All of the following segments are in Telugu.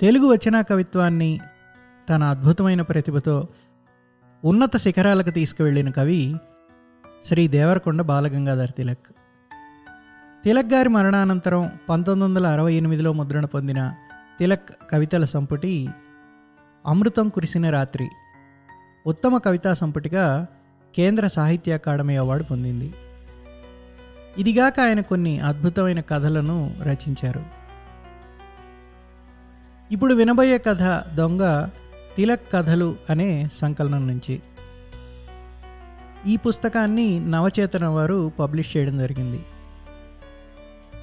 తెలుగు వచన కవిత్వాన్ని తన అద్భుతమైన ప్రతిభతో ఉన్నత శిఖరాలకు తీసుకువెళ్ళిన కవి శ్రీ దేవరకొండ బాలగంగాధర్ తిలక్. తిలక్ గారి మరణానంతరం పంతొమ్మిది వందల అరవై ఎనిమిదిలో ముద్రణ పొందిన తిలక్ కవితల సంపుటి అమృతం కురిసిన రాత్రి ఉత్తమ కవితా సంపుటిగా కేంద్ర సాహిత్య అకాడమీ అవార్డు పొందింది. ఇదిగాక ఆయన కొన్ని అద్భుతమైన కథలను రచించారు. ఇప్పుడు వినబోయే కథ దొంగ తిలక్ కథలు అనే సంకలనం నుంచి. ఈ పుస్తకాన్ని నవచేతన వారు పబ్లిష్ చేయడం జరిగింది.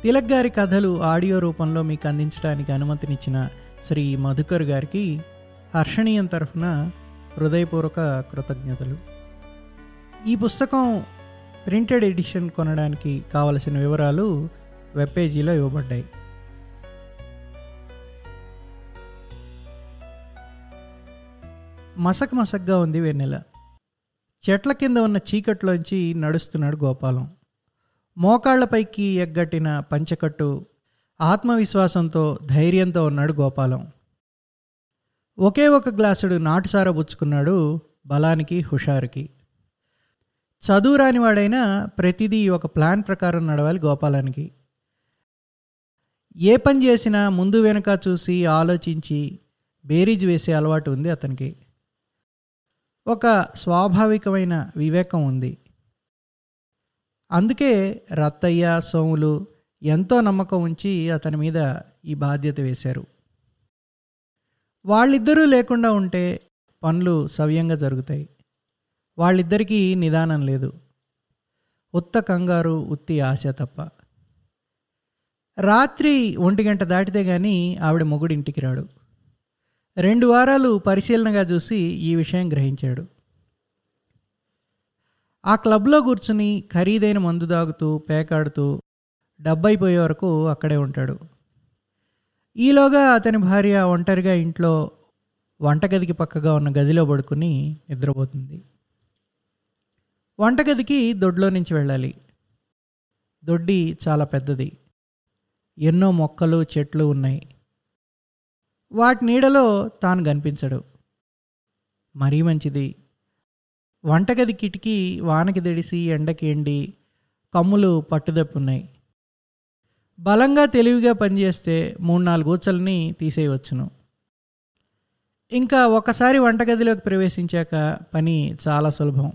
తిలక్ గారి కథలు ఆడియో రూపంలో మీకు అందించడానికి అనుమతినిచ్చిన శ్రీ మధుకర్ గారికి హర్షణీయం తరఫున హృదయపూర్వక కృతజ్ఞతలు. ఈ పుస్తకం ప్రింటెడ్ ఎడిషన్ కొనడానికి కావలసిన వివరాలు వెబ్ పేజీలో ఇవ్వబడ్డాయి. మసక్ మసక్గా ఉంది వెన్నెల. చెట్ల కింద ఉన్న చీకట్లోంచి నడుస్తున్నాడు గోపాలం. మోకాళ్ళపైకి ఎగ్గట్టిన పంచకట్టు ఆత్మవిశ్వాసంతో ధైర్యంతో ఉన్నాడు గోపాలం. ఒకే ఒక గ్లాసుడు నాటుసార పుచ్చుకున్నాడు బలానికి హుషారుకి. చదువు రానివాడైనా ప్రతిదీ ఒక ప్లాన్ ప్రకారం నడవాలి గోపాలానికి. ఏ పని చేసినా ముందు వెనక చూసి ఆలోచించి బేరీజ్ వేసే అలవాటు ఉంది అతనికి. ఒక స్వాభావికమైన వివేకం ఉంది. అందుకే రత్తయ్య సోములు ఎంతో నమ్మకం ఉంచి అతని మీద ఈ బాధ్యత వేశారు. వాళ్ళిద్దరూ లేకుండా ఉంటే పనులు సవ్యంగా జరుగుతాయి. వాళ్ళిద్దరికీ నిదానం లేదు. ఉత్త కంగారు ఉత్తి ఆశ తప్ప. రాత్రి ఒంటి గంట దాటితే గాని ఆవిడ మొగుడింటికి రాడు. రెండు వారాలు పరిశీలనగా చూసి ఈ విషయం గ్రహించాడు. ఆ క్లబ్లో కూర్చుని ఖరీదైన మందు దాగుతూ పేకాడుతూ డబ్బైపోయే వరకు అక్కడే ఉంటాడు. ఈలోగా అతని భార్య ఒంటరిగా ఇంట్లో వంటగదికి పక్కగా ఉన్న గదిలో పడుకుని నిద్రపోతుంది. వంటగదికి దొడ్లో నుంచి వెళ్ళాలి. దొడ్డి చాలా పెద్దది. ఎన్నో మొక్కలు చెట్లు ఉన్నాయి. వాటి నీడలో తాను కనిపించడు. మరీ మంచిది. వంటగది కిటికీ వానకి దడిసి ఎండకి ఎండి కమ్ములు పట్టుదప్పున్నాయి. బలంగా తెలివిగా పనిచేస్తే మూడు నాలుగు ఊచల్ని తీసేయవచ్చును. ఇంకా ఒకసారి వంటగదిలోకి ప్రవేశించాక పని చాలా సులభం.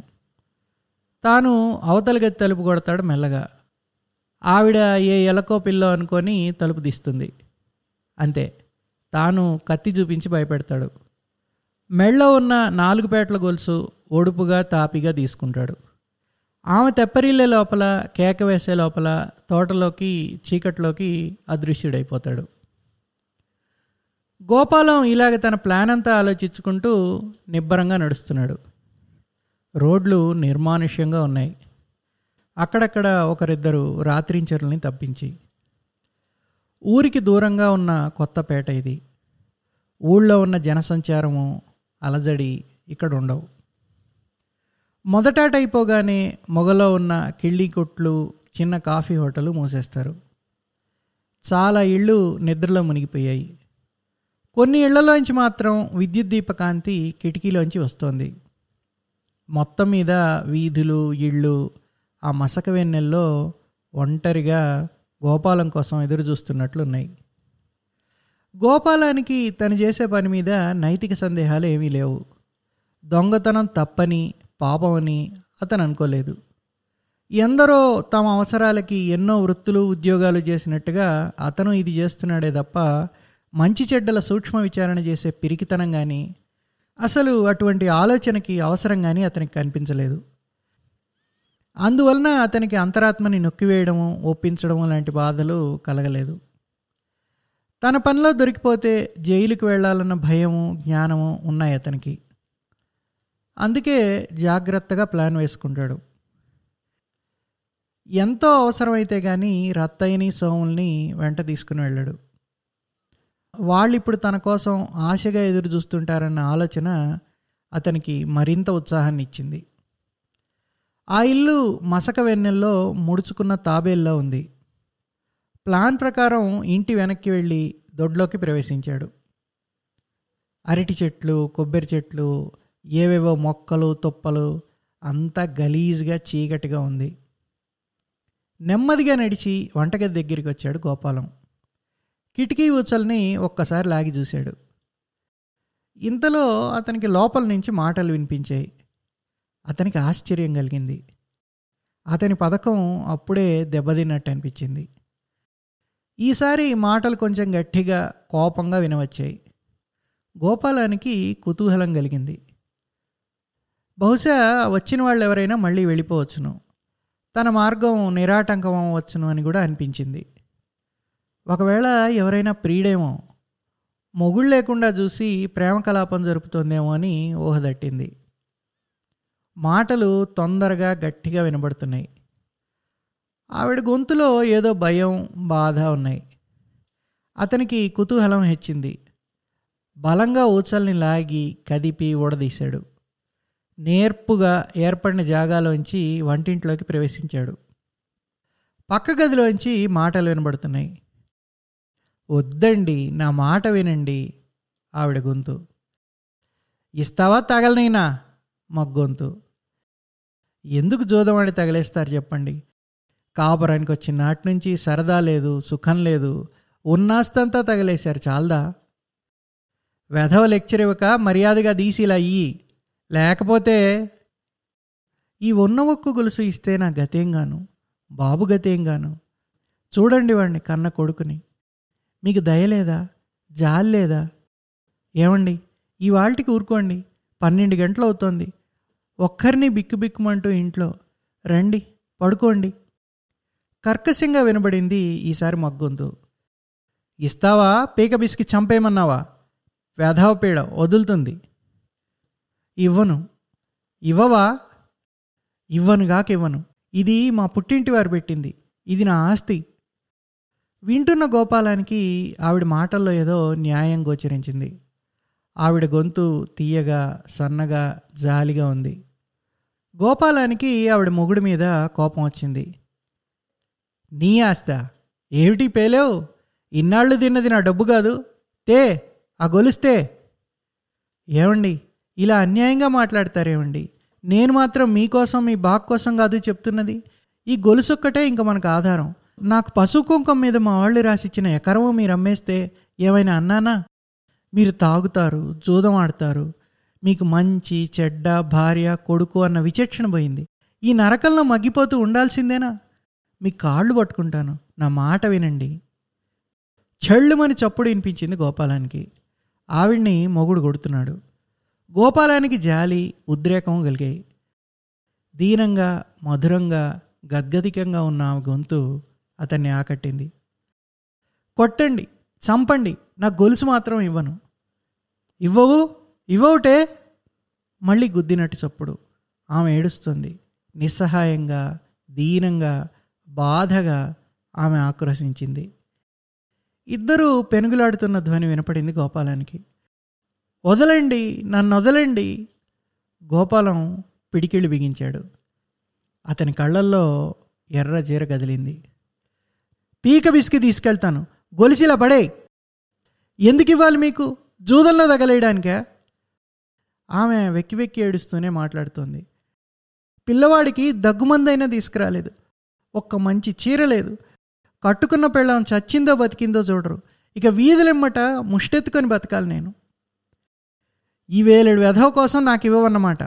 తాను అవతల గది తలుపు కొడతాడు మెల్లగా. ఆవిడ ఏ ఎలకో పిల్లో అనుకొని తలుపు తీస్తుంది. అంతే. తాను కత్తి చూపించి భయపెడతాడు. మెళ్ళో ఉన్న నాలుగు పేటల గొలుసు ఒడుపుగా తాపిగా తీసుకుంటాడు. ఆమె తెప్పరిల్లే లోపల కేక వేసే లోపల తోటలోకి చీకట్లోకి అదృశ్యుడైపోతాడు. గోపాలం ఇలాగ తన ప్లాన్ అంతా ఆలోచించుకుంటూ నిబ్బరంగా నడుస్తున్నాడు. రోడ్లు నిర్మానుష్యంగా ఉన్నాయి. అక్కడక్కడ ఒకరిద్దరు రాత్రించరుల్ని తప్పించి ఊరికి దూరంగా ఉన్న కొత్తపేట ఇది. ఊళ్ళో ఉన్న జనసంచారము అలజడి ఇక్కడ ఉండవు మొదటాట అయిపోగానే మొగలో ఉన్న కిళ్ళీ కొట్లు చిన్న కాఫీ హోటలు మూసేస్తారు. చాలా ఇళ్ళు నిద్రలో మునిగిపోయాయి. కొన్ని ఇళ్ళలోంచి మాత్రం విద్యుత్ దీపకాంతి కిటికీలోంచి వస్తోంది. మొత్తం మీద వీధులు ఇళ్ళు ఆ మసక వెన్నెల్లో ఒంటరిగా గోపాలం కోసం ఎదురు చూస్తున్నట్లున్నాయి. గోపాలానికి తను చేసే పని మీద నైతిక సందేహాలు ఏమీ లేవు. దొంగతనం తప్పని పాపమని అతను అనుకోలేదు. ఎందరో తమ అవసరాలకి ఎన్నో వృత్తులు ఉద్యోగాలు చేసినట్టుగా అతను ఇది చేస్తున్నాడే తప్ప మంచి చెడ్డల సూక్ష్మ విచారణ చేసే పిరికితనం కానీ అసలు అటువంటి ఆలోచనకి అవసరం కానీ అతనికి కనిపించలేదు. అందువలన అతనికి అంతరాత్మని నొక్కివేయడము ఒప్పించడము లాంటి బాధలు కలగలేదు. తన పనిలో దొరికిపోతే జైలుకి వెళ్ళాలన్న భయము జ్ఞానము ఉన్నాయి అతనికి. అందుకే జాగ్రత్తగా ప్లాన్ వేసుకుంటాడు. ఎంతో అవసరమైతే కానీ రత్తయ్యని సోముల్ని వెంట తీసుకుని వెళ్ళాడు. వాళ్ళు ఇప్పుడు తన కోసం ఆశగా ఎదురు చూస్తుంటారన్న ఆలోచన అతనికి మరింత ఉత్సాహాన్ని ఇచ్చింది ఆ ఇల్లు మసక వెన్నెల్లో ముడుచుకున్న తాబేల్లో ఉంది. ప్లాన్ ప్రకారం ఇంటి వెనక్కి వెళ్ళి దొడ్లోకి ప్రవేశించాడు. అరటి చెట్లు కొబ్బరి చెట్లు ఏవేవో మొక్కలు తుప్పలు అంతా గలీజ్గా చీకటిగా ఉంది. నెమ్మదిగా నడిచి వంటగది దగ్గరికి వచ్చాడు గోపాలం. కిటికీ ఊచల్ని ఒక్కసారి లాగి చూశాడు. ఇంతలో అతనికి లోపల నుంచి మాటలు వినిపించాయి. అతనికి ఆశ్చర్యం కలిగింది. అతని పథకం అప్పుడే దెబ్బతిన్నట్టు అనిపించింది. ఈసారి మాటలు కొంచెం గట్టిగా కోపంగా వినవచ్చాయి. గోపాలానికి కుతూహలం కలిగింది. బహుశా వచ్చిన వాళ్ళు ఎవరైనా మళ్ళీ వెళ్ళిపోవచ్చును. తన మార్గం నిరాటంకం అవ్వచ్చును అని కూడా అనిపించింది. ఒకవేళ ఎవరైనా ప్రియుడేమో మొగుడు లేకుండా చూసి ప్రేమ కలాపం జరుపుతోందేమో అని ఊహదట్టింది మాటలు తొందరగా గట్టిగా వినబడుతున్నాయి. ఆవిడ గొంతులో ఏదో భయం బాధ ఉన్నాయి. అతనికి కుతూహలం హెచ్చింది. బలంగా ఊచల్ని లాగి కదిపి ఊడదీశాడు నేర్పుగా ఏర్పడిన జాగాలోంచి వంటింట్లోకి ప్రవేశించాడు. పక్క గదిలోంచి మాటలు వినబడుతున్నాయి. వద్దండి నా మాట వినండి ఆవిడ గొంతు. ఇస్తావా తగలనైనా? మగ్గొంతు. ఎందుకు జోదవాడి తగిలేస్తారు చెప్పండి? కాపురానికి వచ్చిన నాటి నుంచి సరదా లేదు సుఖం లేదు. ఉన్నాస్తంతా తగిలేశారు చాలదా? వెధవ లెక్చర్ ఇవ్వక మర్యాదగా దీసిలా ఇయ్యి. లేకపోతే ఈ ఉన్న ఒక్కు గొలుసు ఇస్తే నా గతేంగాను? బాబు గతేంగాను? చూడండి వాడిని కన్న కొడుకుని. మీకు దయలేదా జాలి లేదా? ఏమండి? ఈ వాళ్ళకి ఊరుకోండి. పన్నెండు గంటలు అవుతోంది ఒక్కరిని బిక్కుబిక్కుమంటూ ఇంట్లో రండి పడుకోండి. కర్కశంగా వినబడింది ఈసారి మగ్గొంతు. ఇస్తావా? పీక బిస్కి చంపేయమన్నావా? వేధావ పీడ వదులుతుంది. ఇవ్వను. ఇవ్వవా? ఇవ్వనుగాక ఇవ్వను. ఇది మా పుట్టింటి వారు పెట్టింది. ఇది నా ఆస్తి. వింటున్న గోపాలానికి ఆవిడ మాటల్లో ఏదో న్యాయం గోచరించింది. ఆవిడ గొంతు తీయగా సన్నగా జాలిగా ఉంది. గోపాలానికి ఆవిడ మొగుడి మీద కోపం వచ్చింది. నీ ఆస్త ఏమిటి పేలేవు? ఇన్నాళ్ళు తిన్నది నా డబ్బు కాదు. తే ఆ గొలుస్తే. ఏమండి ఇలా అన్యాయంగా మాట్లాడతారేమండి నేను మాత్రం మీకోసం మీ బాగ్ కోసం కాదు చెప్తున్నది. ఈ గొలుసొక్కటే ఇంకా మనకు ఆధారం. నాకు పశు కుంకం మీద మా వాళ్ళు రాసిచ్చిన ఎకరము మీరు అమ్మేస్తే ఏమైనా అన్నానా? మీరు తాగుతారు జూదం ఆడతారు మీకు మంచి చెడ్డ భార్య కొడుకు అన్న విచక్షణ పోయింది. ఈ నరకంలో మగ్గిపోతూ ఉండాల్సిందేనా? మీ కాళ్ళు పట్టుకుంటాను. నా మాట వినండి. చెళ్ళుమని చప్పుడు వినిపించింది గోపాలానికి. ఆవిడ్ని మొగుడు కొడుతున్నాడు. గోపాలానికి జాలి ఉద్రేకం కలిగాయి. దీనంగా మధురంగా గద్గదికంగా ఉన్న ఆమె గొంతు అతన్ని ఆకట్టింది. కొట్టండి చంపండి. నా గొలుసు మాత్రం ఇవ్వను. ఇవ్వవు? ఇవోటే మళ్ళీ గుద్దినట్టు చప్పుడు. ఆమె ఏడుస్తుంది. నిస్సహాయంగా దీనంగా బాధగా ఆమె ఆక్రోశించింది. ఇద్దరూ పెనుగులాడుతున్న ధ్వని వినపడింది గోపాలానికి. వదలండి నన్ను వదలండి గోపాలం పిడికిళ్ళు బిగించాడు. అతని కళ్ళల్లో ఎర్ర జీర కదిలింది పీక బిస్కి తీసుకెళ్తాను. గొలిసిలా పడే. ఎందుకు ఇవ్వాలి మీకు? జూదంలో తగలేయడానికా? ఆమె వెక్కి వెక్కి ఏడుస్తూనే మాట్లాడుతోంది. పిల్లవాడికి దగ్గుమందైనా తీసుకురాలేదు. ఒక్క మంచి చీర లేదు. కట్టుకున్న పెళ్ళం చచ్చిందో బతికిందో చూడరు. ఇక వీధులెమ్మట ముష్టెత్తుకొని బతకాలి నేను. ఈ వేలేడు వెధవ కోసం నాకు ఇవ్వవన్నమాట.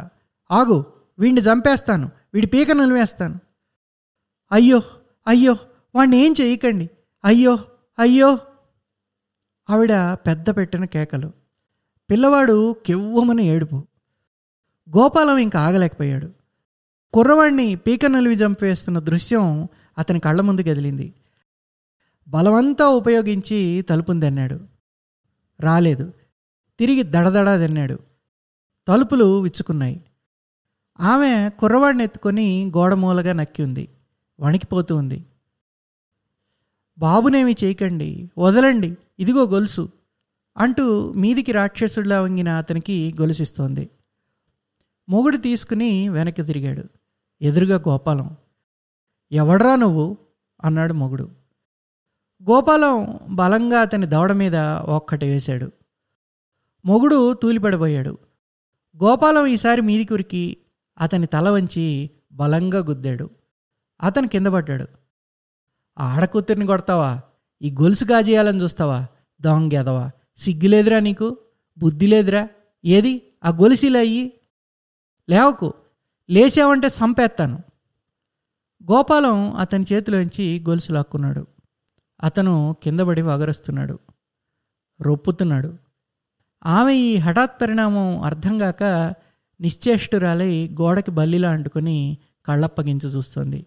ఆగు వీడిని చంపేస్తాను. వీడి పీక నిలివేస్తాను అయ్యో అయ్యో వాణ్ణి ఏం చేయకండి. అయ్యో అయ్యో. ఆవిడ పెద్ద పెట్టిన కేకలు. పిల్లవాడు కెవ్వమని ఏడుపు. గోపాలం ఇంకా ఆగలేకపోయాడు. కుర్రవాడిని పీక నలివి చంపేస్తున్న దృశ్యం అతని కళ్ళ ముందు కదిలింది బలమంతా ఉపయోగించి తలుపుని దన్నాడు రాలేదు. తిరిగి దడదడా దన్నాడు తలుపులు విచ్చుకున్నాయి. ఆమె కుర్రవాడిని ఎత్తుకొని గోడ మూలగా నక్కి ఉంది. వణికిపోతూ ఉంది. బాబునేమి చేయకండి. వదలండి. ఇదిగో గొలుసు. అంటూ మీదికి రాక్షసుడిలా వంగిన అతనికి గొలుసిస్తోంది. మొగుడు తీసుకుని వెనక్కి తిరిగాడు. ఎదురుగా గోపాలం. ఎవడ్రా నువ్వు? అన్నాడు మొగుడు. గోపాలం బలంగా అతని దవడ మీద ఒక్కటి వేశాడు. మొగుడు తూలిపడబోయాడు గోపాలం ఈసారి మీదికి ఉరికి అతని తల వంచి బలంగా గుద్దాడు. అతను కింద పడ్డాడు. ఆడకూతురిని కొడతావా? ఈ గొలుసు గాజేయాలని చూస్తావా? దొంగెదవా సిగ్గులేదురా నీకు? బుద్ధి లేదురా? ఏది? ఆ గొలుసులు అయ్యి లేవకు. లేచావంటే సంపేత్తాను. గోపాలం అతని చేతిలోంచి గొలుసు లాక్కున్నాడు. అతను కిందపడి వగరుస్తున్నాడు. రొప్పుతున్నాడు. ఆమె ఈ హఠాత్ పరిణామం అర్థం కాక నిశ్చేష్టురాలై గోడకి బల్లిలా అంటుకొని కళ్ళప్పగించి చూస్తుంది.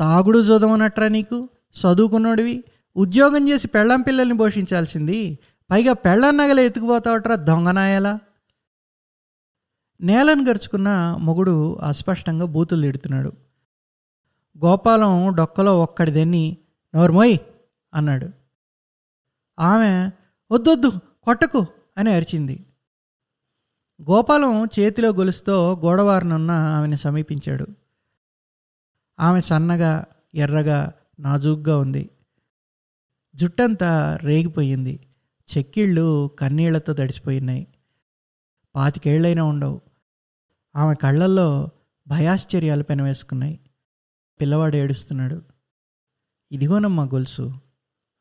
తాగుడు చూదమన్నట్రా నీకు? చదువుకున్నోడివి? ఉద్యోగం చేసి పెళ్ళం పిల్లల్ని పోషించాల్సింది. పైగా పెళ్ళం నగలు ఎత్తుకుపోతావట్రా దొంగనాయలా. నేలను గరుచుకున్న మొగుడు అస్పష్టంగా బూతులు తిడుతున్నాడు. గోపాలం డొక్కలో ఒక్కడిదెన్ని నోర్మోయ్ అన్నాడు. ఆమె వద్దొద్దు కొట్టకు అని అరిచింది. గోపాలం చేతిలో గొలుసుతో గోడవారనున్న ఆమెను సమీపించాడు. ఆమె సన్నగా ఎర్రగా నాజూగ్గా ఉంది. జుట్టంతా రేగిపోయింది. చెక్కిళ్ళు కన్నీళ్ళతో తడిసిపోయినాయి. పాతికేళ్ళైనా ఉండవు. ఆమె కళ్ళల్లో భయాశ్చర్యాలు పెనవేసుకున్నాయి. పిల్లవాడు ఏడుస్తున్నాడు. ఇదిగోనమ్మా గొలుసు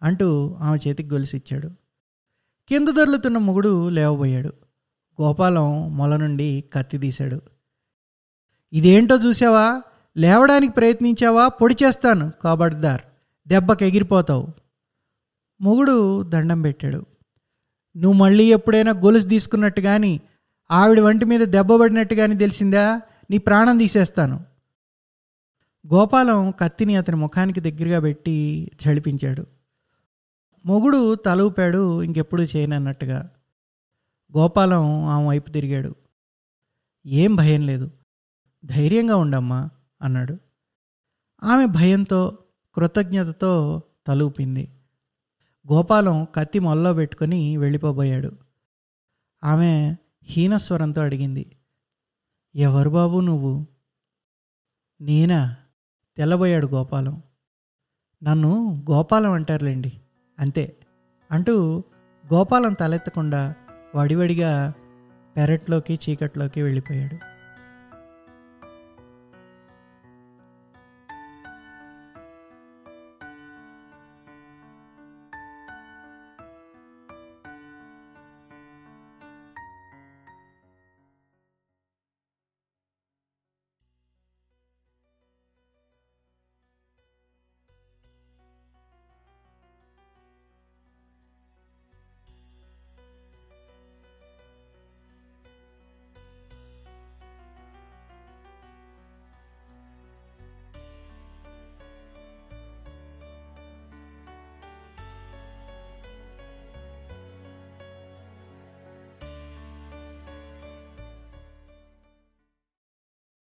అంటూ ఆమె చేతికి గొలుసు ఇచ్చాడు. కింద దొర్లుతున్న మొగుడు లేవబోయాడు. గోపాలం మొల నుండి కత్తి తీశాడు. ఇదేంటో చూసావా లేవడానికి ప్రయత్నించావా? పొడి చేస్తాను కాబడ్దార్. దెబ్బకి ఎగిరిపోతావు మొగుడు దండం పెట్టాడు. నువ్వు మళ్ళీ ఎప్పుడైనా గొలుసు తీసుకున్నట్టు కానీ ఆవిడ వంటి మీద దెబ్బపడినట్టు కానీ తెలిసిందా? నీ ప్రాణం తీసేస్తాను. గోపాలం కత్తిని అతని ముఖానికి దగ్గరగా పెట్టి చడిపించాడు మొగుడు తల ఊపాడు ఇంకెప్పుడు చేయనన్నట్టుగా గోపాలం ఆమె వైపు తిరిగాడు. ఏం భయం లేదు. ధైర్యంగా ఉండమ్మా అన్నాడు. ఆమె భయంతో కృతజ్ఞతతో తలూపింది గోపాలం కత్తి మొల్లో పెట్టుకొని వెళ్ళిపోబోయాడు. ఆమె హీనస్వరంతో అడిగింది ఎవరు బాబు నువ్వు? నేనా? తెల్లబోయాడు గోపాలం. నన్ను గోపాలం అంటారులేండి అంతే అంటూ గోపాలం తలెత్తకుండా వడివడిగా పెరట్లోకి చీకట్లోకి వెళ్ళిపోయాడు.